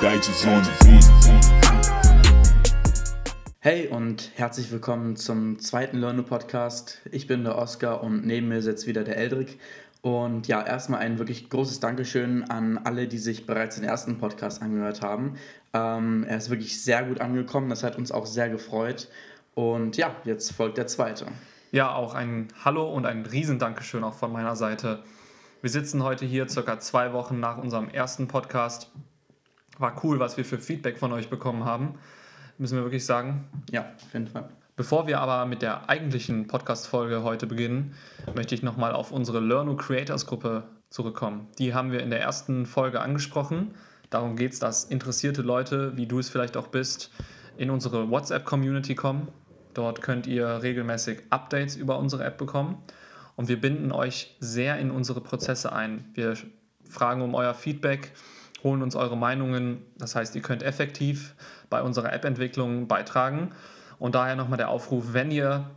Digits on the beat. Hey und herzlich willkommen zum zweiten Learno Podcast. Ich bin der Oskar und neben mir sitzt wieder der Eldrik. Und ja, erstmal ein wirklich großes Dankeschön an alle, die sich bereits den ersten Podcast angehört haben. Ähm, er ist wirklich sehr gut angekommen, das hat uns auch sehr gefreut. Und ja, jetzt folgt der zweite. Ja, auch ein Hallo und ein Riesendankeschön auch von meiner Seite. Wir sitzen heute hier circa zwei Wochen nach unserem ersten Podcast war cool, was wir für Feedback von euch bekommen haben. Müssen wir wirklich sagen. Ja, auf jeden Fall. Bevor wir aber mit der eigentlichen Podcast-Folge heute beginnen, möchte ich nochmal auf unsere Learno Creators Gruppe zurückkommen. Die haben wir in der ersten Folge angesprochen. Darum geht es, dass interessierte Leute, wie du es vielleicht auch bist, in unsere WhatsApp-Community kommen. Dort könnt ihr regelmäßig Updates über unsere App bekommen. Und wir binden euch sehr in unsere Prozesse ein. Wir fragen um euer Feedback holen uns eure Meinungen. Das heißt, ihr könnt effektiv bei unserer App-Entwicklung beitragen. Und daher nochmal der Aufruf, wenn ihr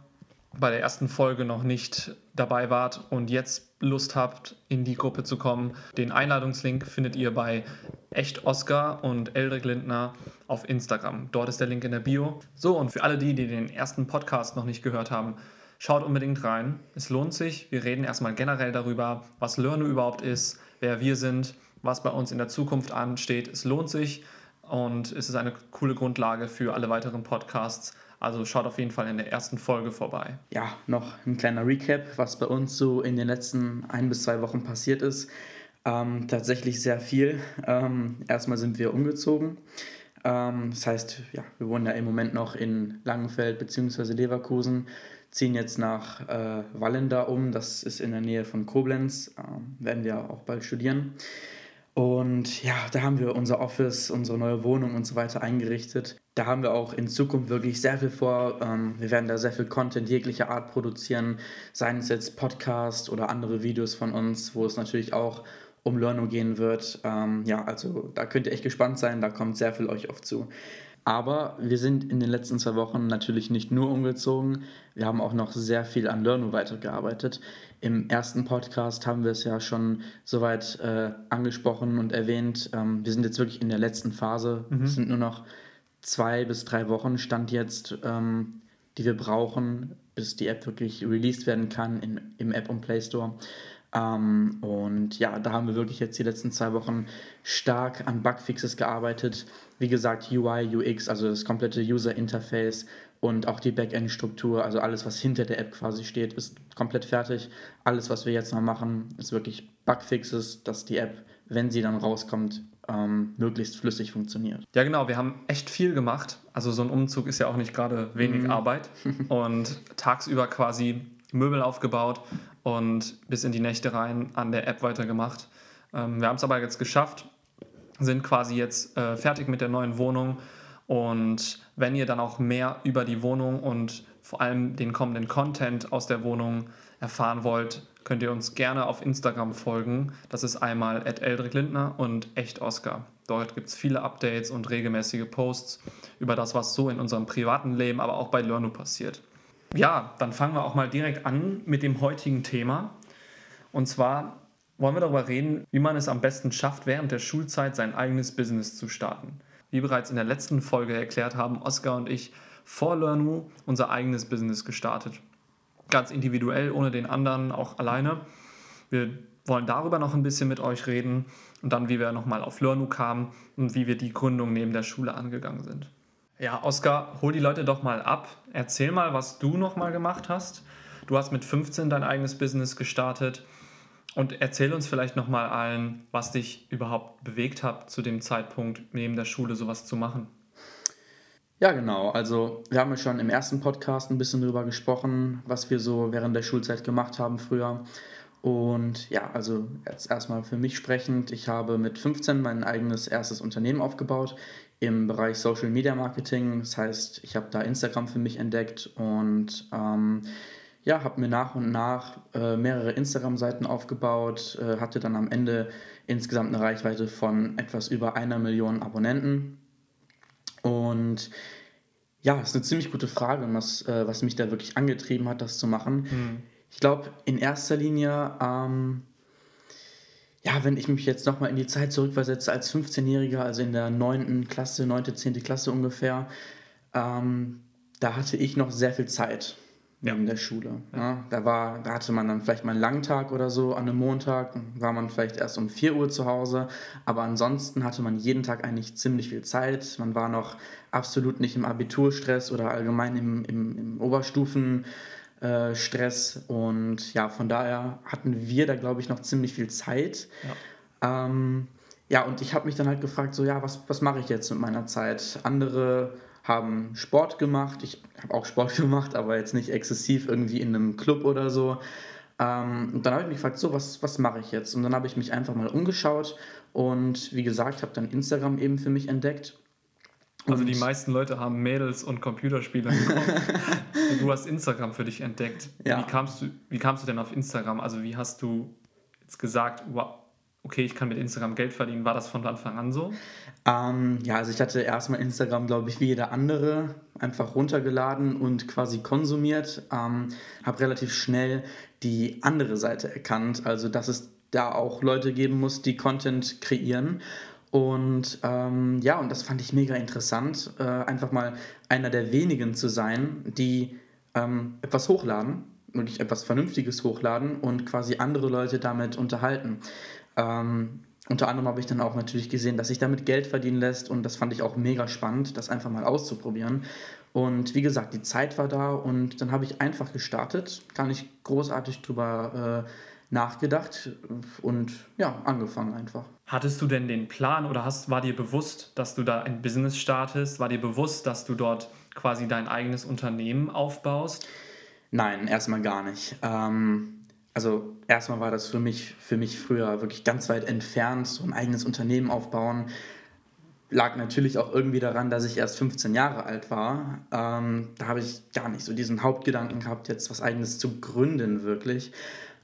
bei der ersten Folge noch nicht dabei wart und jetzt Lust habt, in die Gruppe zu kommen, den Einladungslink findet ihr bei Echt Oscar und Eldrik Lindner auf Instagram. Dort ist der Link in der Bio. So, und für alle die, die den ersten Podcast noch nicht gehört haben, schaut unbedingt rein. Es lohnt sich. Wir reden erstmal generell darüber, was Learno überhaupt ist, wer wir sind was bei uns in der Zukunft ansteht. Es lohnt sich und es ist eine coole Grundlage für alle weiteren Podcasts. Also schaut auf jeden Fall in der ersten Folge vorbei. Ja, noch ein kleiner Recap, was bei uns so in den letzten ein bis zwei Wochen passiert ist. Ähm, tatsächlich sehr viel. Ähm, erstmal sind wir umgezogen. Ähm, das heißt, ja, wir wohnen ja im Moment noch in Langenfeld bzw. Leverkusen, ziehen jetzt nach äh, Wallenda um. Das ist in der Nähe von Koblenz. Ähm, werden wir auch bald studieren. Und ja, da haben wir unser Office, unsere neue Wohnung und so weiter eingerichtet. Da haben wir auch in Zukunft wirklich sehr viel vor. Ähm, wir werden da sehr viel Content jeglicher Art produzieren, seien es jetzt Podcast oder andere Videos von uns, wo es natürlich auch um Learning gehen wird. Ähm, ja, also da könnt ihr echt gespannt sein, da kommt sehr viel euch auf zu. Aber wir sind in den letzten zwei Wochen natürlich nicht nur umgezogen, wir haben auch noch sehr viel an Learno weitergearbeitet. Im ersten Podcast haben wir es ja schon soweit äh, angesprochen und erwähnt. Ähm, wir sind jetzt wirklich in der letzten Phase. Mhm. Es sind nur noch zwei bis drei Wochen Stand jetzt, ähm, die wir brauchen, bis die App wirklich released werden kann in, im App und Play Store. Ähm, und ja, da haben wir wirklich jetzt die letzten zwei Wochen stark an Bugfixes gearbeitet. Wie gesagt, UI, UX, also das komplette User Interface und auch die Backend-Struktur, also alles, was hinter der App quasi steht, ist komplett fertig. Alles, was wir jetzt noch machen, ist wirklich Bugfixes, dass die App, wenn sie dann rauskommt, ähm, möglichst flüssig funktioniert. Ja, genau, wir haben echt viel gemacht. Also so ein Umzug ist ja auch nicht gerade wenig mhm. Arbeit. Und tagsüber quasi Möbel aufgebaut und bis in die Nächte rein an der App weitergemacht. Ähm, wir haben es aber jetzt geschafft, sind quasi jetzt äh, fertig mit der neuen Wohnung. Und wenn ihr dann auch mehr über die Wohnung und vor allem den kommenden Content aus der Wohnung erfahren wollt, könnt ihr uns gerne auf Instagram folgen. Das ist einmal Eldrik Lindner und Echt Oscar. Dort gibt es viele Updates und regelmäßige Posts über das, was so in unserem privaten Leben, aber auch bei Learnu passiert. Ja, dann fangen wir auch mal direkt an mit dem heutigen Thema. Und zwar wollen wir darüber reden, wie man es am besten schafft, während der Schulzeit sein eigenes Business zu starten. Wie bereits in der letzten Folge erklärt haben Oskar und ich vor Learnu unser eigenes Business gestartet. Ganz individuell, ohne den anderen, auch alleine. Wir wollen darüber noch ein bisschen mit euch reden und dann, wie wir nochmal auf Learnu kamen und wie wir die Gründung neben der Schule angegangen sind. Ja, Oskar, hol die Leute doch mal ab. Erzähl mal, was du nochmal gemacht hast. Du hast mit 15 dein eigenes Business gestartet. Und erzähl uns vielleicht nochmal allen, was dich überhaupt bewegt hat, zu dem Zeitpunkt neben der Schule sowas zu machen. Ja, genau. Also wir haben ja schon im ersten Podcast ein bisschen darüber gesprochen, was wir so während der Schulzeit gemacht haben früher. Und ja, also jetzt erstmal für mich sprechend, ich habe mit 15 mein eigenes erstes Unternehmen aufgebaut im Bereich Social Media Marketing. Das heißt, ich habe da Instagram für mich entdeckt und ähm, ja, habe mir nach und nach äh, mehrere Instagram-Seiten aufgebaut, äh, hatte dann am Ende insgesamt eine Reichweite von etwas über einer Million Abonnenten. Und ja, ist eine ziemlich gute Frage, was, äh, was mich da wirklich angetrieben hat, das zu machen. Mhm. Ich glaube, in erster Linie, ähm, ja, wenn ich mich jetzt nochmal in die Zeit zurückversetze als 15-Jähriger, also in der 9. Klasse, 9., 10. Klasse ungefähr, ähm, da hatte ich noch sehr viel Zeit Ja. in der Schule. Ja. da, war, da hatte man dann vielleicht mal einen langen Tag oder so an einem Montag, war man vielleicht erst um 4 Uhr zu Hause, aber ansonsten hatte man jeden Tag eigentlich ziemlich viel Zeit. Man war noch absolut nicht im Abiturstress oder allgemein im, im, im Oberstufen. Äh, Stress und ja, von daher hatten wir da, glaube ich, noch ziemlich viel Zeit. Ja. Ähm, ja, und ich habe mich dann halt gefragt, so ja, was, was mache ich jetzt mit meiner Zeit? Andere haben Sport gemacht, ich habe auch Sport gemacht, aber jetzt nicht exzessiv irgendwie in einem Club oder so. Ähm, und dann habe ich mich gefragt, so, was, was mache ich jetzt? Und dann habe ich mich einfach mal umgeschaut und wie gesagt, habe dann Instagram eben für mich entdeckt. Also die meisten Leute haben Mädels und Computerspiele. Und du hast Instagram für dich entdeckt. Ja. Wie, kamst du, wie kamst du denn auf Instagram? Also wie hast du jetzt gesagt, wow, okay, ich kann mit Instagram Geld verdienen? War das von Anfang an so? Ähm, ja, also ich hatte erstmal Instagram, glaube ich, wie jeder andere, einfach runtergeladen und quasi konsumiert. Ähm, habe relativ schnell die andere Seite erkannt, also dass es da auch Leute geben muss, die Content kreieren. Und ähm, ja, und das fand ich mega interessant, äh, einfach mal einer der wenigen zu sein, die ähm, etwas hochladen, wirklich etwas Vernünftiges hochladen und quasi andere Leute damit unterhalten. Ähm, unter anderem habe ich dann auch natürlich gesehen, dass sich damit Geld verdienen lässt und das fand ich auch mega spannend, das einfach mal auszuprobieren. Und wie gesagt, die Zeit war da und dann habe ich einfach gestartet, gar nicht großartig drüber äh, nachgedacht und ja, angefangen einfach. Hattest du denn den Plan oder hast, war dir bewusst, dass du da ein Business startest? War dir bewusst, dass du dort quasi dein eigenes Unternehmen aufbaust? Nein, erstmal gar nicht. Ähm, also erstmal war das für mich, für mich früher wirklich ganz weit entfernt, so ein eigenes Unternehmen aufbauen. Lag natürlich auch irgendwie daran, dass ich erst 15 Jahre alt war. Ähm, da habe ich gar nicht so diesen Hauptgedanken gehabt, jetzt was eigenes zu gründen, wirklich.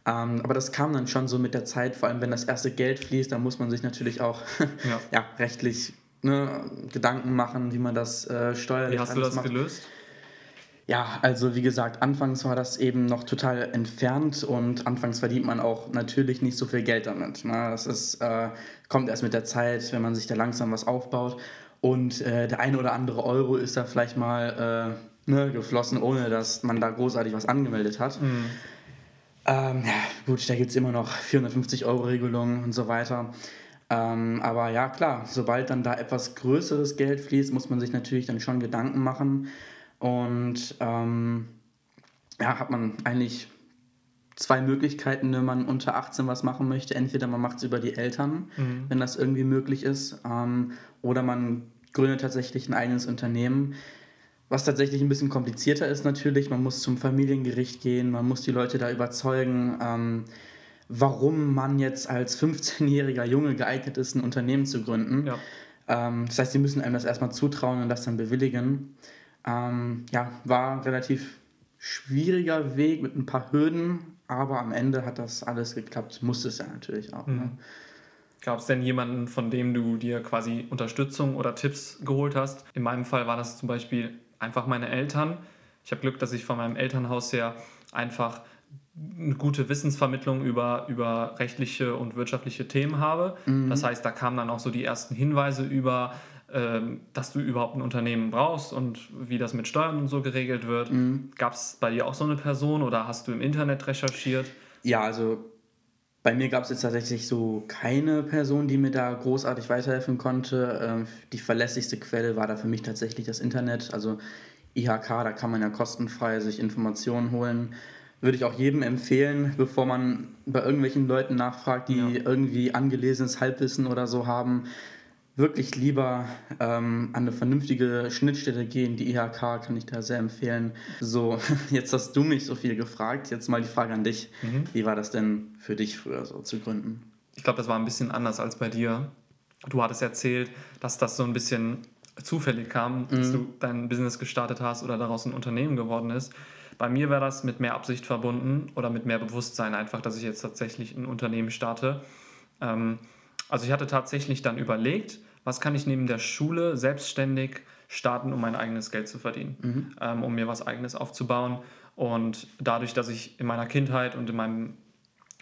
Ähm, aber das kam dann schon so mit der Zeit, vor allem wenn das erste Geld fließt, dann muss man sich natürlich auch Ja. ja, rechtlich ne, Gedanken machen, wie man das äh, steuerlich Wie hast du das macht. gelöst? Ja, also wie gesagt, anfangs war das eben noch total entfernt und anfangs verdient man auch natürlich nicht so viel Geld damit. Ne? Das ist, äh, kommt erst mit der Zeit, wenn man sich da langsam was aufbaut. Und äh, der eine oder andere Euro ist da vielleicht mal äh, ne, geflossen, ohne dass man da großartig was angemeldet hat. Ähm, ja, gut, da gibt es immer noch 450-Euro-Regelungen und so weiter. Ähm, aber ja, klar, sobald dann da etwas größeres Geld fließt, muss man sich natürlich dann schon Gedanken machen. Und ähm, ja, hat man eigentlich zwei Möglichkeiten, wenn man unter 18 was machen möchte. Entweder man macht es über die Eltern, wenn das irgendwie möglich ist, ähm, oder man gründet tatsächlich ein eigenes Unternehmen. Was tatsächlich ein bisschen komplizierter ist natürlich, man muss zum Familiengericht gehen, man muss die Leute da überzeugen, ähm, warum man jetzt als 15-jähriger Junge geeignet ist, ein Unternehmen zu gründen. Ja. Ähm, das heißt, sie müssen einem das erstmal zutrauen und das dann bewilligen. Ähm, ja, war ein relativ schwieriger Weg mit ein paar Hürden, aber am Ende hat das alles geklappt. Musste es ja natürlich auch. Ne? Gab es denn jemanden, von dem du dir quasi Unterstützung oder Tipps geholt hast? In meinem Fall war das zum Beispiel einfach meine Eltern. Ich habe Glück, dass ich von meinem Elternhaus her einfach eine gute Wissensvermittlung über, über rechtliche und wirtschaftliche Themen habe. Das heißt, da kamen dann auch so die ersten Hinweise über, ähm, dass du überhaupt ein Unternehmen brauchst und wie das mit Steuern und so geregelt wird. Gab es bei dir auch so eine Person oder hast du im Internet recherchiert? Ja, also bei mir gab es jetzt tatsächlich so keine Person, die mir da großartig weiterhelfen konnte. Ähm, die verlässlichste Quelle war da für mich tatsächlich das Internet. Also IHK, da kann man ja kostenfrei sich Informationen holen. Würde ich auch jedem empfehlen, bevor man bei irgendwelchen Leuten nachfragt, die Ja. irgendwie angelesenes Halbwissen oder so haben, wirklich lieber ähm, an eine vernünftige Schnittstelle gehen. Die IHK kann ich da sehr empfehlen. So, jetzt hast du mich so viel gefragt. Jetzt mal die Frage an dich. Wie war das denn für dich früher so zu gründen? Ich glaube, das war ein bisschen anders als bei dir. Du hattest erzählt, dass das so ein bisschen zufällig kam, dass du dein Business gestartet hast oder daraus ein Unternehmen geworden ist. Bei mir war das mit mehr Absicht verbunden oder mit mehr Bewusstsein einfach, dass ich jetzt tatsächlich ein Unternehmen starte. Ähm, also ich hatte tatsächlich dann überlegt, was kann ich neben der Schule selbstständig starten, um mein eigenes Geld zu verdienen, ähm, um mir was eigenes aufzubauen. Und dadurch, dass ich in meiner Kindheit und in meinem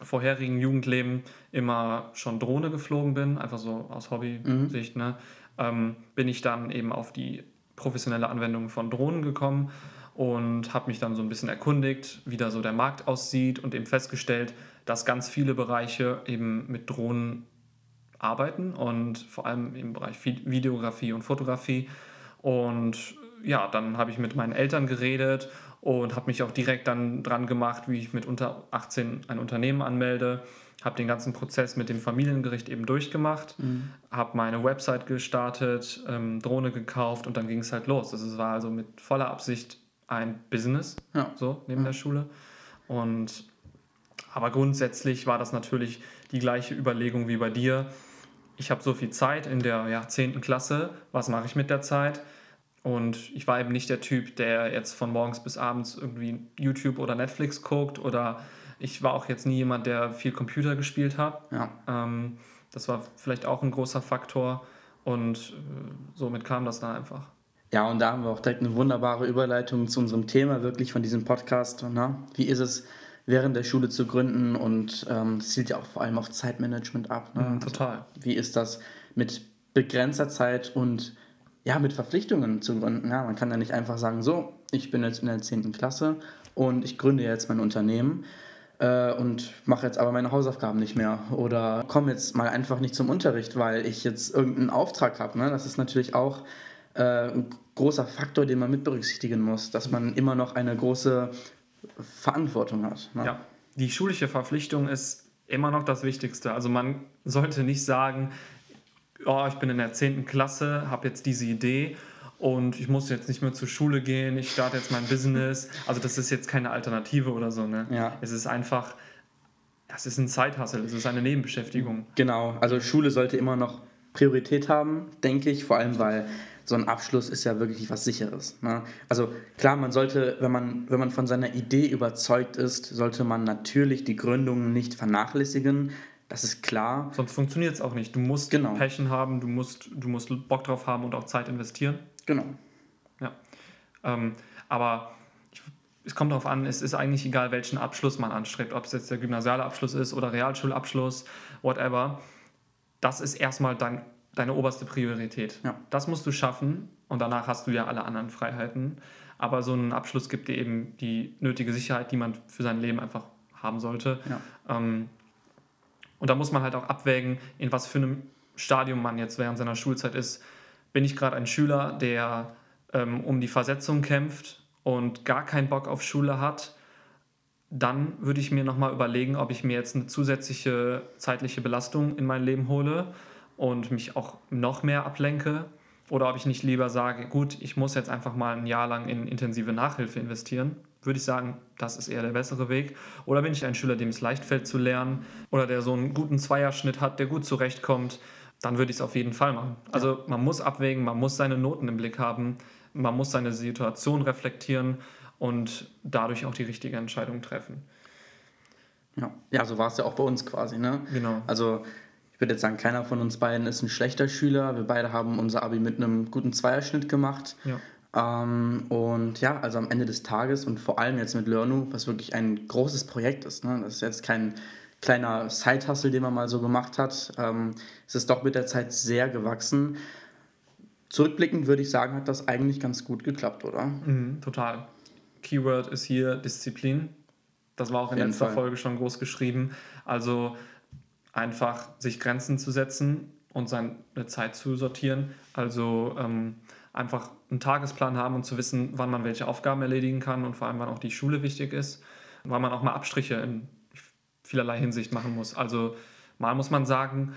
vorherigen Jugendleben immer schon Drohne geflogen bin, einfach so aus Hobby-Sicht, ne, ähm, bin ich dann eben auf die professionelle Anwendung von Drohnen gekommen und habe mich dann so ein bisschen erkundigt, wie da so der Markt aussieht und eben festgestellt, dass ganz viele Bereiche eben mit Drohnen arbeiten und vor allem im Bereich Videografie und Fotografie. Und ja, dann habe ich mit meinen Eltern geredet und habe mich auch direkt dann dran gemacht, wie ich mit unter 18 ein Unternehmen anmelde. Habe den ganzen Prozess mit dem Familiengericht eben durchgemacht, mhm. habe meine Website gestartet, ähm, Drohne gekauft und dann ging es halt los. Das war also mit voller Absicht ein Business, ja. so neben ja. der Schule. Und aber grundsätzlich war das natürlich die gleiche Überlegung wie bei dir. Ich habe so viel Zeit in der ja, 10. Klasse, was mache ich mit der Zeit? Und ich war eben nicht der Typ, der jetzt von morgens bis abends irgendwie YouTube oder Netflix guckt oder ich war auch jetzt nie jemand, der viel Computer gespielt hat. Ja. Ähm, das war vielleicht auch ein großer Faktor und äh, somit kam das dann einfach. Ja, und da haben wir auch direkt eine wunderbare Überleitung zu unserem Thema wirklich von diesem Podcast. Ne? Wie ist es, während der Schule zu gründen und ähm, das zielt ja auch vor allem auf Zeitmanagement ab. Ne? Mhm, total. Also, wie ist das mit begrenzter Zeit und ja, mit Verpflichtungen zu gründen? Ja, man kann ja nicht einfach sagen, so, ich bin jetzt in der 10. Klasse und ich gründe jetzt mein Unternehmen äh, und mache jetzt aber meine Hausaufgaben nicht mehr oder komme jetzt mal einfach nicht zum Unterricht, weil ich jetzt irgendeinen Auftrag habe. Ne? Das ist natürlich auch äh, ein großer Faktor, den man mit berücksichtigen muss, dass man immer noch eine große Verantwortung hat. Ne? Ja, die schulische Verpflichtung ist immer noch das Wichtigste. Also man sollte nicht sagen, oh, ich bin in der 10. Klasse, habe jetzt diese Idee und ich muss jetzt nicht mehr zur Schule gehen, ich starte jetzt mein Business. Also das ist jetzt keine Alternative oder so. Ne? Ja. Es ist einfach, das ist ein Zeithassel, es ist eine Nebenbeschäftigung. Genau, also Schule sollte immer noch Priorität haben, denke ich, vor allem weil so ein Abschluss ist ja wirklich was Sicheres. Ne? Also klar, man sollte, wenn man, wenn man von seiner Idee überzeugt ist, sollte man natürlich die Gründung nicht vernachlässigen. Das ist klar. Sonst funktioniert es auch nicht. Du musst genau. Passion haben, du musst, du musst Bock drauf haben und auch Zeit investieren. Genau. Ja. Ähm, aber es kommt darauf an, es ist eigentlich egal, welchen Abschluss man anstrebt, ob es jetzt der gymnasiale Abschluss ist oder Realschulabschluss, whatever. Das ist erstmal dein deine oberste Priorität. Ja. Das musst du schaffen und danach hast du ja alle anderen Freiheiten. Aber so ein Abschluss gibt dir eben die nötige Sicherheit, die man für sein Leben einfach haben sollte. Ja. Ähm, und da muss man halt auch abwägen, in was für einem Stadium man jetzt während seiner Schulzeit ist. Bin ich gerade ein Schüler, der ähm, um die Versetzung kämpft und gar keinen Bock auf Schule hat, dann würde ich mir nochmal überlegen, ob ich mir jetzt eine zusätzliche zeitliche Belastung in mein Leben hole und mich auch noch mehr ablenke oder ob ich nicht lieber sage, gut, ich muss jetzt einfach mal ein Jahr lang in intensive Nachhilfe investieren, würde ich sagen, das ist eher der bessere Weg. Oder bin ich ein Schüler, dem es leicht fällt zu lernen oder der so einen guten Zweierschnitt hat, der gut zurechtkommt, dann würde ich es auf jeden Fall machen. Also man muss abwägen, man muss seine Noten im Blick haben, man muss seine Situation reflektieren und dadurch auch die richtige Entscheidung treffen. Ja, ja so war es ja auch bei uns quasi. Ne? Genau. Also ich würde jetzt sagen, keiner von uns beiden ist ein schlechter Schüler. Wir beide haben unser Abi mit einem guten Zweierschnitt gemacht. Ja. Ähm, und ja, also am Ende des Tages und vor allem jetzt mit Learnu, was wirklich ein großes Projekt ist. Ne? Das ist jetzt kein kleiner Side-Hustle, den man mal so gemacht hat. Ähm, es ist doch mit der Zeit sehr gewachsen. Zurückblickend würde ich sagen, hat das eigentlich ganz gut geklappt, oder? Mhm, total. Keyword ist hier Disziplin. Das war auch in letzter Fall. Folge schon groß geschrieben. Also einfach sich Grenzen zu setzen und seine Zeit zu sortieren. Also ähm, einfach einen Tagesplan haben und zu wissen, wann man welche Aufgaben erledigen kann und vor allem, wann auch die Schule wichtig ist, wann man auch mal Abstriche in vielerlei Hinsicht machen muss. Also mal muss man sagen,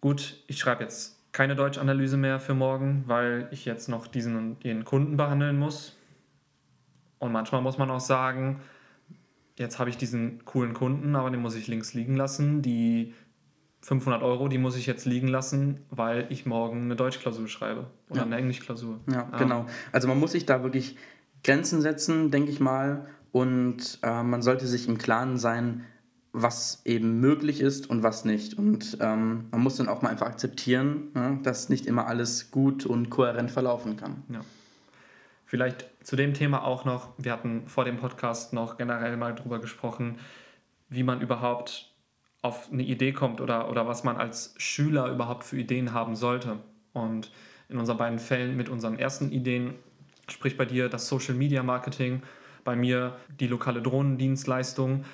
gut, ich schreibe jetzt keine Deutschanalyse mehr für morgen, weil ich jetzt noch diesen und jenen Kunden behandeln muss. Und manchmal muss man auch sagen, jetzt habe ich diesen coolen Kunden, aber den muss ich links liegen lassen. Die 500 Euro, die muss ich jetzt liegen lassen, weil ich morgen eine Deutschklausur schreibe oder ja. eine Englischklausur. Ja, ähm. genau. Also man muss sich da wirklich Grenzen setzen, denke ich mal. Und äh, man sollte sich im Klaren sein, was eben möglich ist und was nicht. Und ähm, man muss dann auch mal einfach akzeptieren, ne, dass nicht immer alles gut und kohärent verlaufen kann. Ja. Vielleicht zu dem Thema auch noch, wir hatten vor dem Podcast noch generell mal drüber gesprochen, wie man überhaupt auf eine Idee kommt oder, oder was man als Schüler überhaupt für Ideen haben sollte. Und in unseren beiden Fällen mit unseren ersten Ideen, sprich bei dir das Social Media Marketing, bei mir die lokale Drohnendienstleistung,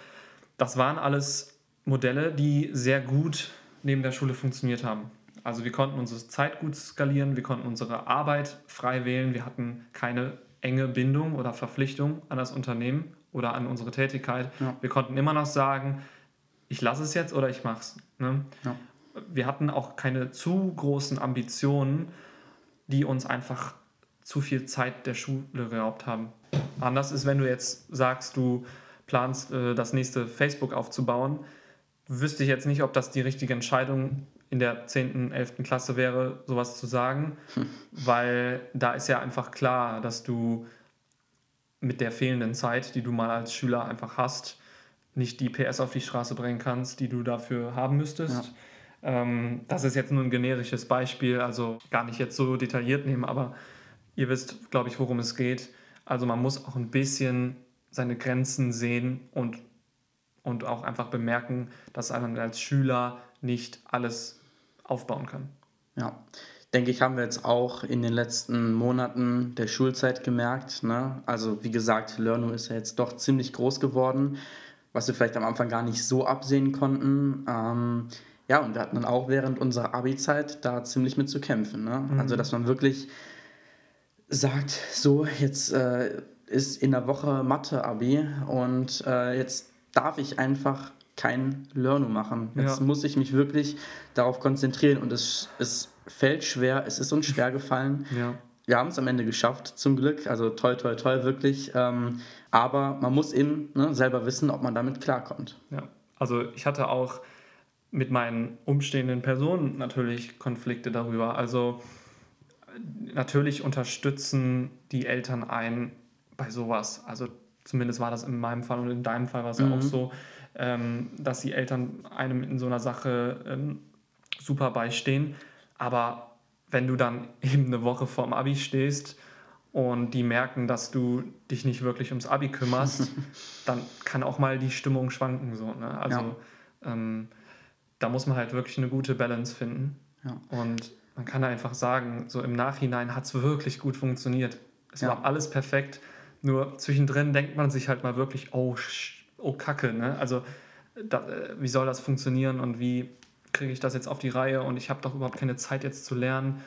das waren alles Modelle, die sehr gut neben der Schule funktioniert haben. Also wir konnten unsere Zeit gut skalieren, wir konnten unsere Arbeit frei wählen, wir hatten keine enge Bindung oder Verpflichtung an das Unternehmen oder an unsere Tätigkeit. Ja. Wir konnten immer noch sagen, ich lasse es jetzt oder ich mache es. Ne? Ja. Wir hatten auch keine zu großen Ambitionen, die uns einfach zu viel Zeit der Schule geraubt haben. Anders ist, wenn du jetzt sagst, du planst, äh, das nächste Facebook aufzubauen, wüsste ich jetzt nicht, ob das die richtige Entscheidung in der 10., 11. Klasse wäre, sowas zu sagen, weil da ist ja einfach klar, dass du mit der fehlenden Zeit, die du mal als Schüler einfach hast, nicht die PS auf die Straße bringen kannst, die du dafür haben müsstest. Ähm, das ist jetzt nur ein generisches Beispiel, also gar nicht jetzt so detailliert nehmen, aber ihr wisst, glaube ich, worum es geht. Also man muss auch ein bisschen seine Grenzen sehen und, und auch einfach bemerken, dass man als Schüler nicht alles aufbauen kann. Ja, denke ich, haben wir jetzt auch in den letzten Monaten der Schulzeit gemerkt. Ne? Also wie gesagt, Lernu ist ja jetzt doch ziemlich groß geworden, was wir vielleicht am Anfang gar nicht so absehen konnten. Ähm, ja, und wir hatten dann auch während unserer Abi-Zeit da ziemlich mit zu kämpfen. Ne? Also, dass man wirklich sagt, so, jetzt äh, ist in der Woche Mathe-Abi und äh, jetzt darf ich einfach kein Lernu machen. Jetzt Ja. muss ich mich wirklich darauf konzentrieren und es, es fällt schwer, es ist uns schwer gefallen. Ja. Wir haben es am Ende geschafft, zum Glück. Also toll, toll, toll, wirklich. Ähm, aber man muss eben ne, selber wissen, ob man damit klarkommt. Ja, also ich hatte auch mit meinen umstehenden Personen natürlich Konflikte darüber. Also äh, natürlich unterstützen die Eltern einen bei sowas. Also zumindest war das in meinem Fall und in deinem Fall war es ja auch so, ähm, dass die Eltern einem in so einer Sache ähm, super beistehen. Aber wenn du dann eben eine Woche vorm Abi stehst und die merken, dass du dich nicht wirklich ums Abi kümmerst, dann kann auch mal die Stimmung schwanken. So, ne? Also ähm, da muss man halt wirklich eine gute Balance finden. Ja. Und man kann einfach sagen, so im Nachhinein hat es wirklich gut funktioniert. Es Ja. war alles perfekt. Nur zwischendrin denkt man sich halt mal wirklich, oh, oh Kacke, ne? Also da, äh, wie soll das funktionieren und wie kriege ich das jetzt auf die Reihe und ich habe doch überhaupt keine Zeit jetzt zu lernen,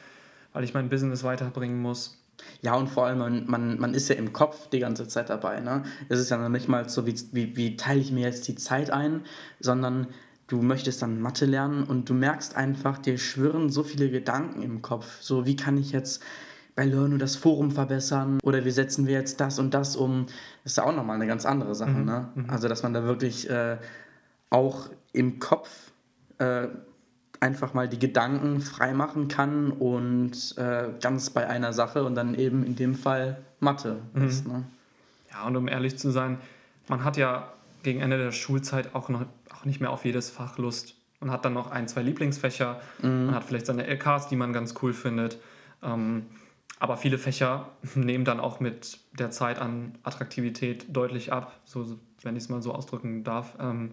weil ich mein Business weiterbringen muss. Ja, und vor allem, man, man, man ist ja im Kopf die ganze Zeit dabei. Ne? Es ist ja noch nicht mal so, wie, wie, wie teile ich mir jetzt die Zeit ein, sondern du möchtest dann Mathe lernen und du merkst einfach, dir schwirren so viele Gedanken im Kopf. So, wie kann ich jetzt bei Learnu das Forum verbessern oder wie setzen wir jetzt das und das um? Das ist ja auch nochmal eine ganz andere Sache. Ne? Also, dass man da wirklich äh, auch im Kopf äh, einfach mal die Gedanken freimachen kann und äh, ganz bei einer Sache und dann eben in dem Fall Mathe ist. Ne? Ja, und um ehrlich zu sein, man hat ja gegen Ende der Schulzeit auch, noch, auch nicht mehr auf jedes Fach Lust. Man hat dann noch ein, zwei Lieblingsfächer, man hat vielleicht seine LKs, die man ganz cool findet. Ähm, aber viele Fächer nehmen dann auch mit der Zeit an Attraktivität deutlich ab, so, wenn ich es mal so ausdrücken darf. Ähm,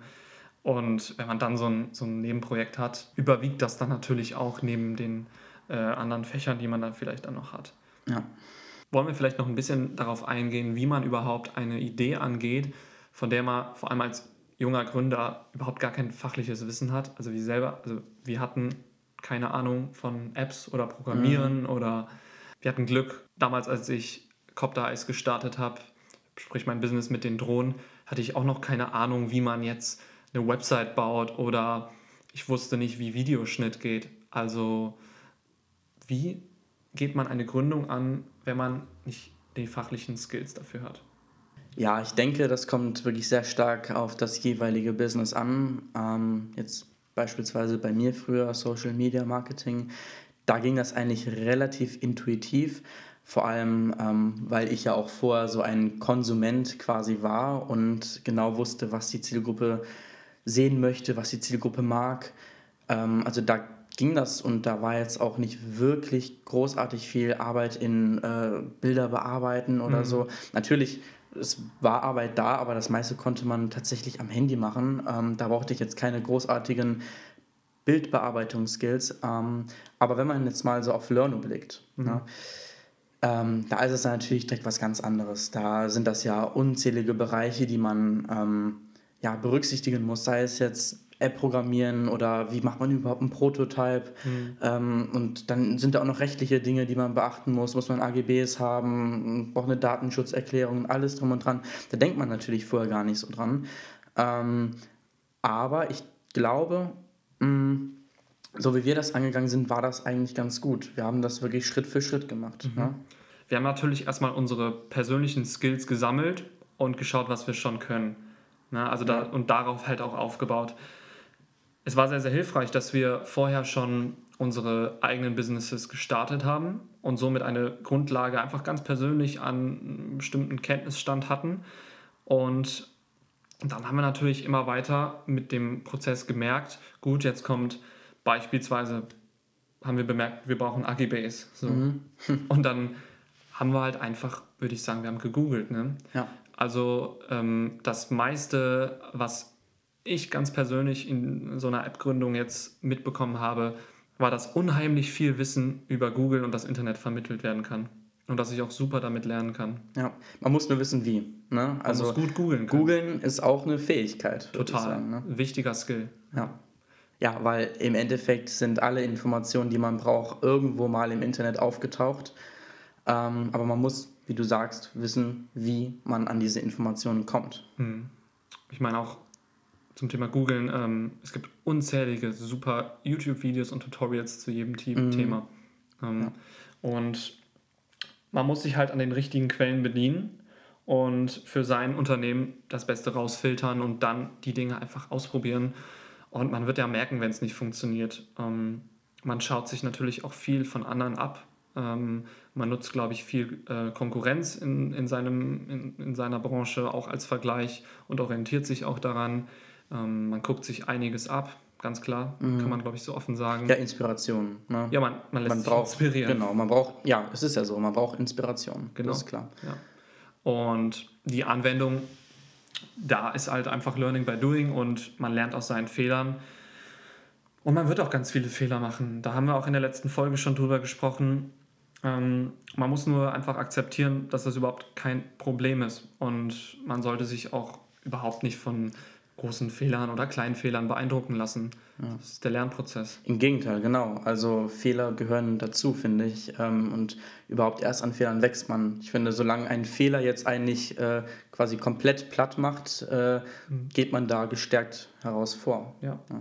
und wenn man dann so ein, so ein Nebenprojekt hat, überwiegt das dann natürlich auch neben den äh, anderen Fächern, die man dann vielleicht dann noch hat. Ja. Wollen wir vielleicht noch ein bisschen darauf eingehen, wie man überhaupt eine Idee angeht, von der man vor allem als junger Gründer überhaupt gar kein fachliches Wissen hat. Also wir selber, also wir hatten keine Ahnung von Apps oder Programmieren oder wir hatten Glück. Damals, als ich Copter Eyes gestartet habe, sprich mein Business mit den Drohnen, hatte ich auch noch keine Ahnung, wie man jetzt eine Website baut oder ich wusste nicht, wie Videoschnitt geht. Also wie geht man eine Gründung an, wenn man nicht die fachlichen Skills dafür hat? ja, ich denke, das kommt wirklich sehr stark auf das jeweilige Business an. Ähm, jetzt beispielsweise bei mir früher Social Media Marketing, da ging das eigentlich relativ intuitiv. Vor allem, ähm, weil ich ja auch vorher so ein Konsument quasi war und genau wusste, was die Zielgruppe sehen möchte, was die Zielgruppe mag. Ähm, also da ging das und da war jetzt auch nicht wirklich großartig viel Arbeit in äh, Bilder bearbeiten oder so. Natürlich es war Arbeit da, aber das meiste konnte man tatsächlich am Handy machen. Ähm, da brauchte ich jetzt keine großartigen Bildbearbeitungsskills. Ähm, aber wenn man jetzt mal so auf Learno blickt, mhm. ne, ähm, da ist es natürlich direkt was ganz anderes. Da sind das ja unzählige Bereiche, die man ähm, ja, berücksichtigen muss, sei es jetzt App programmieren oder wie macht man überhaupt einen Prototype. Mhm. Ähm, und dann sind da auch noch rechtliche Dinge, die man beachten muss. Muss man AGBs haben, braucht eine Datenschutzerklärung, alles drum und dran. Da denkt man natürlich vorher gar nicht so dran. Ähm, aber ich glaube, mh, mm, so wie wir das angegangen sind, war das eigentlich ganz gut. Wir haben das wirklich Schritt für Schritt gemacht. Mhm. Ne? Wir haben natürlich erstmal unsere persönlichen Skills gesammelt und geschaut, was wir schon können. Ne? Also da, und darauf halt auch aufgebaut. Es war sehr, sehr hilfreich, dass wir vorher schon unsere eigenen Businesses gestartet haben und somit eine Grundlage einfach ganz persönlich an einem bestimmten Kenntnisstand hatten. Und dann haben wir natürlich immer weiter mit dem Prozess gemerkt, gut, jetzt kommt beispielsweise, haben wir bemerkt, wir brauchen AGBs. So. Mhm. und dann haben wir halt einfach, würde ich sagen, wir haben gegoogelt. Ne? Ja. Also ähm, das meiste, was ich ganz persönlich in so einer App-Gründung jetzt mitbekommen habe, war, dass unheimlich viel Wissen über Google und das Internet vermittelt werden kann. Und dass ich auch super damit lernen kann. Ja, man muss nur wissen, wie. Ne? Also man muss gut googeln. Googeln ist auch eine Fähigkeit. Total. Sagen, ne? Wichtiger Skill. Ja. Ja, weil im Endeffekt sind alle Informationen, die man braucht, irgendwo mal im Internet aufgetaucht. Ähm, aber man muss, wie du sagst, wissen, wie man an diese Informationen kommt. Hm. Ich meine auch zum Thema Googlen, ähm, es gibt unzählige super YouTube-Videos und Tutorials zu jedem mhm. Thema. Ähm, ja. Und man muss sich halt an den richtigen Quellen bedienen und für sein Unternehmen das Beste rausfiltern und dann die Dinge einfach ausprobieren. Und man wird ja merken, wenn es nicht funktioniert. Ähm, man schaut sich natürlich auch viel von anderen ab. Ähm, man nutzt, glaube ich, viel äh, Konkurrenz in, in, seinem, in, in, seiner Branche auch als Vergleich und orientiert sich auch daran. Ähm, man guckt sich einiges ab, ganz klar, mhm. kann man, glaube ich, so offen sagen. Ja, Inspiration. Ne? Ja, man, man lässt man sich braucht, inspirieren. Genau, man braucht, ja, es ist ja so, man braucht Inspiration. Genau. Das ist klar. Ja. Und die Anwendung, da ist halt einfach Learning by Doing und man lernt aus seinen Fehlern. Und man wird auch ganz viele Fehler machen. Da haben wir auch in der letzten Folge schon drüber gesprochen. Ähm, man muss nur einfach akzeptieren, dass das überhaupt kein Problem ist. Und man sollte sich auch überhaupt nicht von großen Fehlern oder kleinen Fehlern beeindrucken lassen. Ja. Das ist der Lernprozess. Im Gegenteil, genau. Also Fehler gehören dazu, finde ich. Ähm, und überhaupt erst an Fehlern wächst man. Ich finde, solange ein Fehler jetzt eigentlich äh, quasi komplett platt macht, äh, mhm. geht man da gestärkt heraus vor. Ja. ja.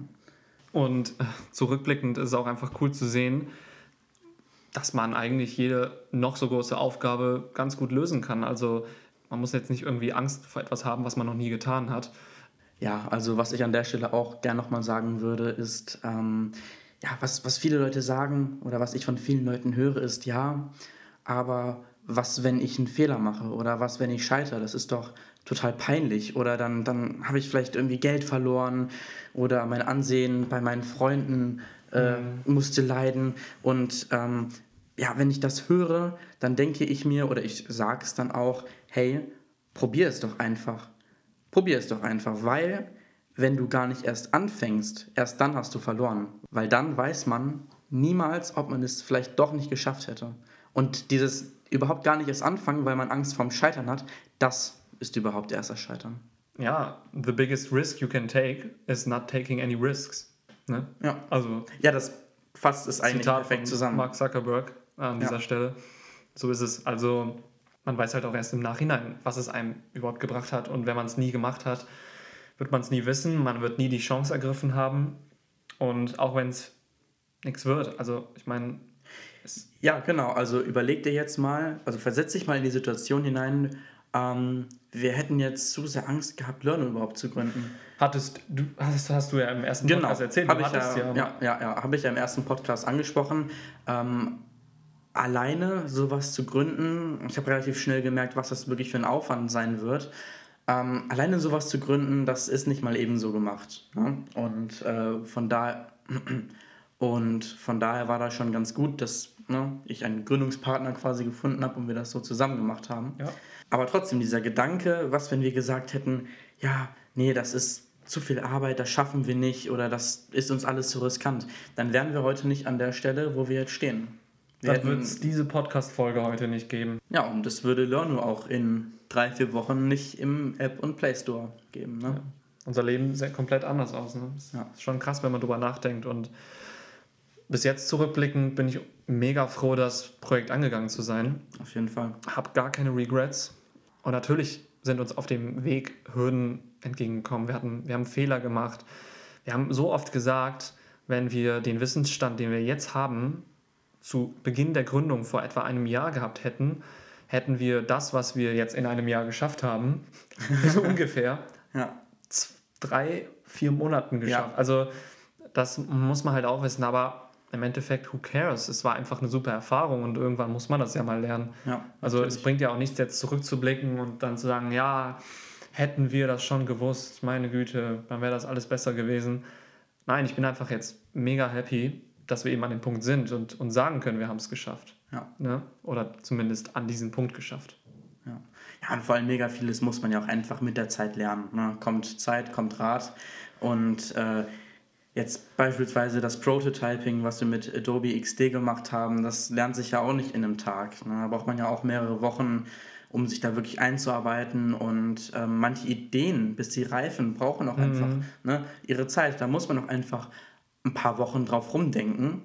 Und äh, zurückblickend ist es auch einfach cool zu sehen, dass man eigentlich jede noch so große Aufgabe ganz gut lösen kann. Also man muss jetzt nicht irgendwie Angst vor etwas haben, was man noch nie getan hat. Ja, also was ich an der Stelle auch gern nochmal sagen würde, ist, ähm, ja, was, was viele Leute sagen oder was ich von vielen Leuten höre, ist, ja, aber was, wenn ich einen Fehler mache oder was, wenn ich scheitere, das ist doch total peinlich oder dann, dann habe ich vielleicht irgendwie Geld verloren oder mein Ansehen bei meinen Freunden äh, mhm. musste leiden. Und ähm, ja, wenn ich das höre, dann denke ich mir oder ich sage es dann auch, hey, probier es doch einfach. Probier es doch einfach, weil wenn du gar nicht erst anfängst, erst dann hast du verloren. Weil dann weiß man niemals, ob man es vielleicht doch nicht geschafft hätte. Und dieses überhaupt gar nicht erst anfangen, weil man Angst vorm Scheitern hat, das ist überhaupt erst das Scheitern. Ja, the biggest risk you can take is not taking any risks. Ne? Ja. Also, ja, das fasst es eigentlich Zitat perfekt zusammen. Mark Zuckerberg an dieser ja. Stelle. So ist es. Also, man weiß halt auch erst im Nachhinein, was es einem überhaupt gebracht hat. Und wenn man es nie gemacht hat, wird man es nie wissen. Man wird nie die Chance ergriffen haben. Und auch wenn es nichts wird. Also, ich meine. Ja, genau. Also, überleg dir jetzt mal, also versetz dich mal in die Situation hinein, ähm, wir hätten jetzt zu sehr Angst gehabt, Learn überhaupt zu gründen. Hattest du, hast, hast du ja im ersten genau, Podcast erzählt. Ja, ja, ja, ja, ja habe ich ja im ersten Podcast angesprochen. Ähm, alleine sowas zu gründen, ich habe relativ schnell gemerkt, was das wirklich für ein Aufwand sein wird. Ähm, alleine sowas zu gründen, das ist nicht mal ebenso gemacht. Ne? Und äh, von da Und von daher war das schon ganz gut, dass ne, ich einen Gründungspartner quasi gefunden habe und wir das so zusammen gemacht haben. Ja. Aber trotzdem, dieser Gedanke, was wenn wir gesagt hätten, ja, nee, das ist zu viel Arbeit, das schaffen wir nicht oder das ist uns alles zu riskant, dann wären wir heute nicht an der Stelle, wo wir jetzt stehen. Wir Dann wird es diese Podcast-Folge heute nicht geben. ja, und das würde Learnu auch in drei, vier Wochen nicht im App und Play Store geben. Ne? Unser Leben sieht komplett anders aus. Ne? Das Ja. ist schon krass, wenn man drüber nachdenkt. Und bis jetzt zurückblickend bin ich mega froh, das Projekt angegangen zu sein. Auf jeden Fall. Habe gar keine Regrets. Und natürlich sind uns auf dem Weg Hürden entgegengekommen. Wir, hatten, wir haben Fehler gemacht. Wir haben so oft gesagt, wenn wir den Wissensstand, den wir jetzt haben, zu Beginn der Gründung vor etwa einem Jahr gehabt hätten, hätten wir das, was wir jetzt in einem Jahr geschafft haben, so ungefähr, Ja, drei, vier Monaten geschafft. Ja. Also das muss man halt auch wissen, aber im Endeffekt, who cares? Es war einfach eine super Erfahrung und irgendwann muss man das ja mal lernen. ja. Also es bringt ja auch nichts, jetzt zurückzublicken und dann zu sagen, ja, hätten wir das schon gewusst, meine Güte, dann wäre das alles besser gewesen. Nein, ich bin einfach jetzt mega happy, dass wir eben an dem Punkt sind und, und sagen können, wir haben es geschafft. Ja. Ne? Oder zumindest an diesen Punkt geschafft. Ja. ja, und vor allem mega vieles muss man ja auch einfach mit der Zeit lernen. Ne? Kommt Zeit, kommt Rat. Und äh, jetzt beispielsweise das Prototyping, was wir mit Adobe XD gemacht haben, das lernt sich ja auch nicht in einem Tag. Ne? Da braucht man ja auch mehrere Wochen, um sich da wirklich einzuarbeiten. Und ähm, manche Ideen, bis sie reifen, brauchen auch einfach ne, ihre Zeit. Da muss man auch einfach ein paar Wochen drauf rumdenken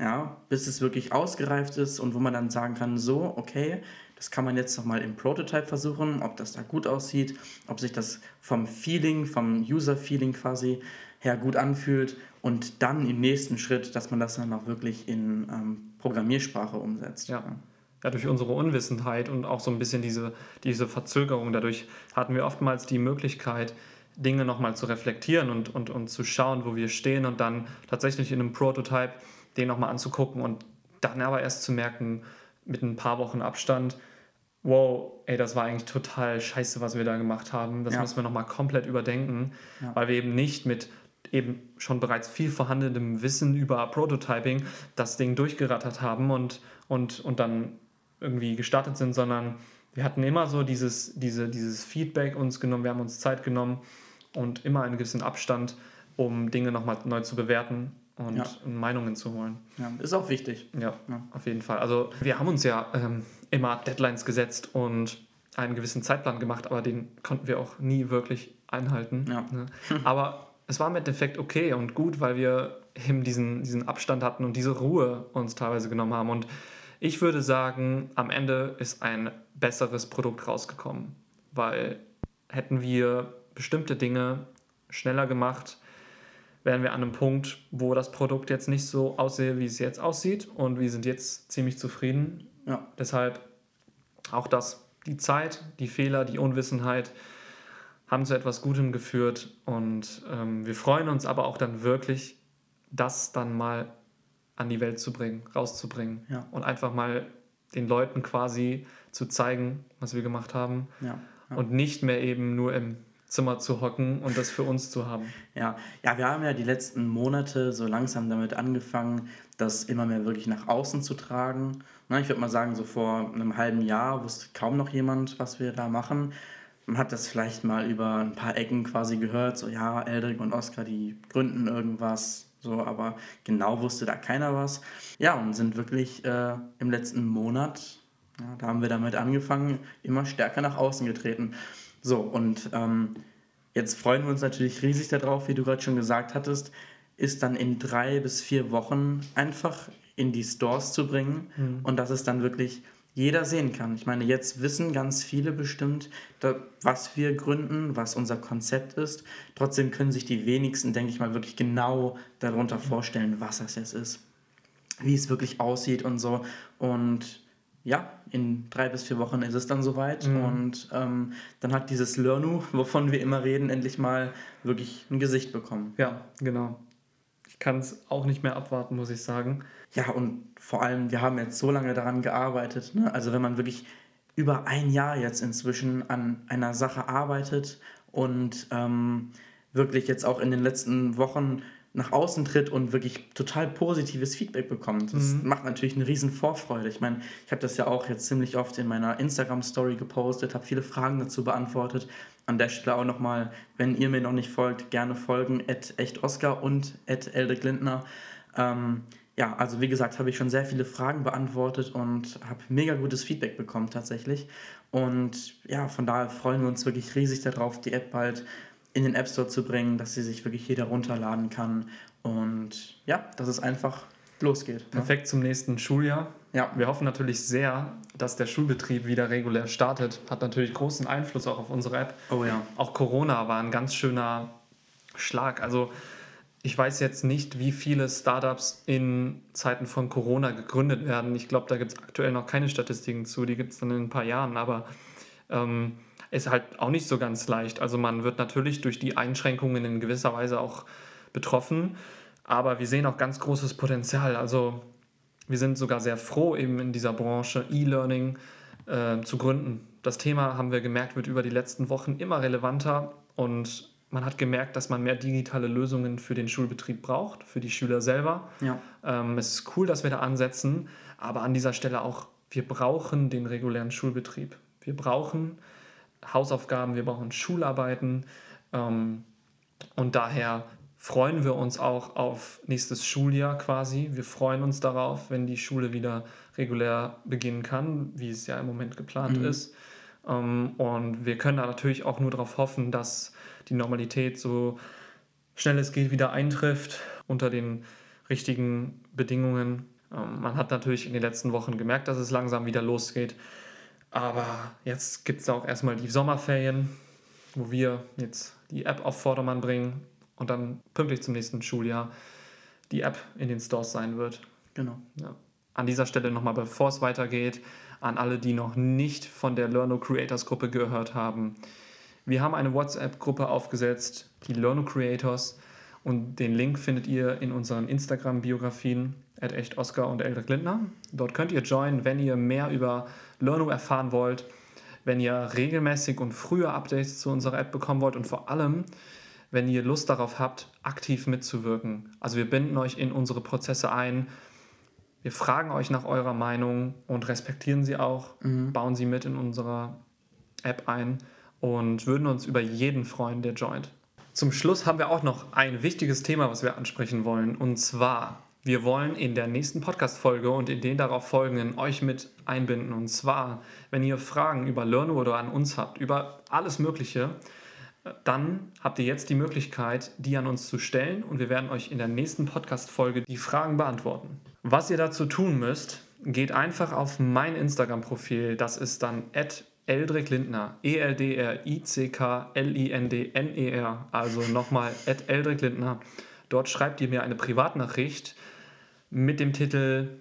ja, bis es wirklich ausgereift ist und wo man dann sagen kann, so, okay, das kann man jetzt nochmal im Prototype versuchen, ob das da gut aussieht, ob sich das vom Feeling, vom User-Feeling quasi her gut anfühlt und dann im nächsten Schritt, dass man das dann auch wirklich in ähm, Programmiersprache umsetzt. Ja. Ja, durch unsere Unwissenheit und auch so ein bisschen diese, diese Verzögerung, dadurch hatten wir oftmals die Möglichkeit, Dinge nochmal zu reflektieren und, und, und zu schauen, wo wir stehen und dann tatsächlich in einem Prototype den nochmal anzugucken und dann aber erst zu merken, mit ein paar Wochen Abstand, wow, ey, das war eigentlich total scheiße, was wir da gemacht haben. Das Ja. müssen wir nochmal komplett überdenken, Ja. weil wir eben nicht mit eben schon bereits viel vorhandenem Wissen über Prototyping das Ding durchgerattert haben und, und, und dann irgendwie gestartet sind, sondern wir hatten immer so dieses, diese, dieses Feedback uns genommen, wir haben uns Zeit genommen und immer einen gewissen Abstand, um Dinge nochmal neu zu bewerten und Ja. Meinungen zu holen. Ja, ist auch wichtig. Ja, Ja. auf jeden Fall. Also wir haben uns ja ähm, immer Deadlines gesetzt und einen gewissen Zeitplan gemacht, aber den konnten wir auch nie wirklich einhalten. Ja. Ne? Aber es war im Endeffekt okay und gut, weil wir eben diesen, diesen Abstand hatten und diese Ruhe uns teilweise genommen haben. Und ich würde sagen, am Ende ist ein besseres Produkt rausgekommen, weil hätten wir bestimmte Dinge schneller gemacht, wären wir an einem Punkt, wo das Produkt jetzt nicht so aussehe, wie es jetzt aussieht. Und wir sind jetzt ziemlich zufrieden. Ja. Deshalb auch das, die Zeit, die Fehler, die Unwissenheit haben zu etwas Gutem geführt. Und ähm, wir freuen uns aber auch dann wirklich, das dann mal an die Welt zu bringen, rauszubringen. Ja. Und einfach mal den Leuten quasi zu zeigen, was wir gemacht haben. Ja. Und nicht mehr eben nur im Zimmer zu hocken und das für uns zu haben. Ja, ja, wir haben ja die letzten Monate so langsam damit angefangen, das immer mehr wirklich nach außen zu tragen. Na, ich würde mal sagen, so vor einem halben Jahr wusste kaum noch jemand, was wir da machen. Man hat das vielleicht mal über ein paar Ecken quasi gehört, so ja, Eldrick und Oskar, die gründen irgendwas, so, aber genau wusste da keiner was. Ja, und sind wirklich äh, im letzten Monat, ja, da haben wir damit angefangen, immer stärker nach außen getreten. So, und ähm, Jetzt freuen wir uns natürlich riesig darauf, wie du gerade schon gesagt hattest, ist dann in drei bis vier Wochen einfach in die Stores zu bringen und dass es dann wirklich jeder sehen kann. Ich meine, jetzt wissen ganz viele bestimmt, da, was wir gründen, was unser Konzept ist. Trotzdem können sich die wenigsten, denke ich mal, wirklich genau darunter vorstellen, was das jetzt ist, wie es wirklich aussieht und so. Und ja, in drei bis vier Wochen ist es dann soweit und ähm, dann hat dieses Learnu, wovon wir immer reden, endlich mal wirklich ein Gesicht bekommen. Ja, genau. Ich kann es auch nicht mehr abwarten, muss ich sagen. Ja, und vor allem, wir haben jetzt so lange daran gearbeitet. Ne? Also wenn man wirklich über ein Jahr jetzt inzwischen an einer Sache arbeitet und ähm, wirklich jetzt auch in den letzten Wochen nach außen tritt und wirklich total positives Feedback bekommt. Das mhm. macht natürlich eine riesen Vorfreude. Ich meine, ich habe das ja auch jetzt ziemlich oft in meiner Instagram-Story gepostet, habe viele Fragen dazu beantwortet. An der Stelle auch nochmal, wenn ihr mir noch nicht folgt, gerne folgen, at echtoscar und at Eldrick Lindner. Ähm, ja, also wie gesagt, habe ich schon sehr viele Fragen beantwortet und habe mega gutes Feedback bekommen tatsächlich. Und ja, von daher freuen wir uns wirklich riesig darauf, die App bald in den App Store zu bringen, dass sie sich wirklich jeder runterladen kann und ja, dass es einfach losgeht. Ne? Perfekt zum nächsten Schuljahr. Ja. Wir hoffen natürlich sehr, dass der Schulbetrieb wieder regulär startet. Hat natürlich großen Einfluss auch auf unsere App. Oh ja. Auch Corona war ein ganz schöner Schlag. Also ich weiß jetzt nicht, wie viele Startups in Zeiten von Corona gegründet werden. Ich glaube, da gibt es aktuell noch keine Statistiken zu. Die gibt es dann in ein paar Jahren. Aber ähm, ist halt auch nicht so ganz leicht. Also man wird natürlich durch die Einschränkungen in gewisser Weise auch betroffen, aber wir sehen auch ganz großes Potenzial. Also wir sind sogar sehr froh, eben in dieser Branche E-Learning äh, zu gründen. Das Thema, haben wir gemerkt, wird über die letzten Wochen immer relevanter und man hat gemerkt, dass man mehr digitale Lösungen für den Schulbetrieb braucht, für die Schüler selber. Ja. Ähm, es ist cool, dass wir da ansetzen, aber an dieser Stelle auch, wir brauchen den regulären Schulbetrieb. Wir brauchen Hausaufgaben, wir brauchen Schularbeiten. Ähm, und daher freuen wir uns auch auf nächstes Schuljahr quasi. Wir freuen uns darauf, wenn die Schule wieder regulär beginnen kann, wie es ja im Moment geplant mhm. ist. Ähm, und wir können da natürlich auch nur darauf hoffen, dass die Normalität so schnell es geht wieder eintrifft unter den richtigen Bedingungen. Ähm, man hat natürlich in den letzten Wochen gemerkt, dass es langsam wieder losgeht. Aber jetzt gibt es auch erstmal die Sommerferien, wo wir jetzt die App auf Vordermann bringen und dann pünktlich zum nächsten Schuljahr die App in den Stores sein wird. Genau. Ja. An dieser Stelle nochmal, bevor es weitergeht, an alle, die noch nicht von der Learno Creators Gruppe gehört haben. Wir haben eine WhatsApp-Gruppe aufgesetzt, die Learno Creators, und den Link findet ihr in unseren Instagram-Biografien at echt Oscar und Eldrick Lindner. Dort könnt ihr joinen, wenn ihr mehr über Learno erfahren wollt, wenn ihr regelmäßig und frühe Updates zu unserer App bekommen wollt und vor allem, wenn ihr Lust darauf habt, aktiv mitzuwirken. Also wir binden euch in unsere Prozesse ein. Wir fragen euch nach eurer Meinung und respektieren sie auch, mhm. bauen sie mit in unserer App ein und würden uns über jeden freuen, der joint. Zum Schluss haben wir auch noch ein wichtiges Thema, was wir ansprechen wollen. Und zwar wir wollen in der nächsten Podcast-Folge und in den darauf folgenden euch mit einbinden. Und zwar, wenn ihr Fragen über Learno oder an uns habt, über alles Mögliche, dann habt ihr jetzt die Möglichkeit, die an uns zu stellen und wir werden euch in der nächsten Podcast-Folge die Fragen beantworten. Was ihr dazu tun müsst, geht einfach auf mein Instagram-Profil. Das ist dann Eldrick Lindner, E-L-D-R-I-C-K-L-I-N-D-N-E-R. Also nochmal Eldrick Lindner. Dort schreibt ihr mir eine Privatnachricht mit dem Titel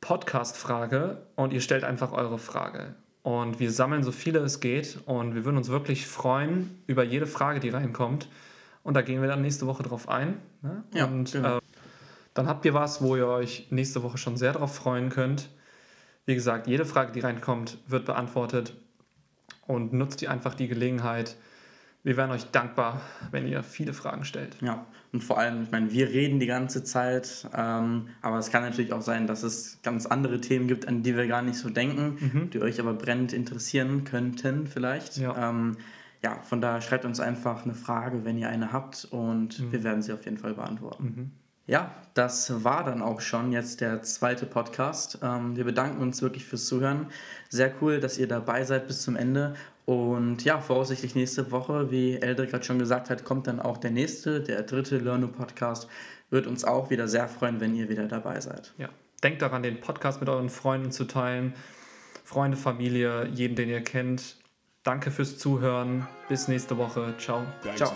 Podcast-Frage und ihr stellt einfach eure Frage. Und wir sammeln so viele es geht und wir würden uns wirklich freuen über jede Frage, die reinkommt. Und da gehen wir dann nächste Woche drauf ein. Ne? Ja, und genau. äh, dann habt ihr was, wo ihr euch nächste Woche schon sehr darauf freuen könnt. Wie gesagt, jede Frage, die reinkommt, wird beantwortet. Und nutzt ihr einfach die Gelegenheit, wir wären euch dankbar, wenn ihr viele Fragen stellt. Ja, und vor allem, ich meine, wir reden die ganze Zeit, ähm, aber es kann natürlich auch sein, dass es ganz andere Themen gibt, an die wir gar nicht so denken, mhm. die euch aber brennend interessieren könnten vielleicht. Ja. Ähm, ja, von daher schreibt uns einfach eine Frage, wenn ihr eine habt und mhm. wir werden sie auf jeden Fall beantworten. Mhm. Ja, das war dann auch schon jetzt der zweite Podcast. Ähm, wir bedanken uns wirklich fürs Zuhören. Sehr cool, dass ihr dabei seid bis zum Ende und ja, voraussichtlich nächste Woche, wie Eldrick gerade schon gesagt hat, kommt dann auch der nächste, der dritte Learno Podcast. Wird uns auch wieder sehr freuen, wenn ihr wieder dabei seid. Ja, denkt daran, den Podcast mit euren Freunden zu teilen. Freunde, Familie, jeden, den ihr kennt. Danke fürs Zuhören. Bis nächste Woche. Ciao. Ciao.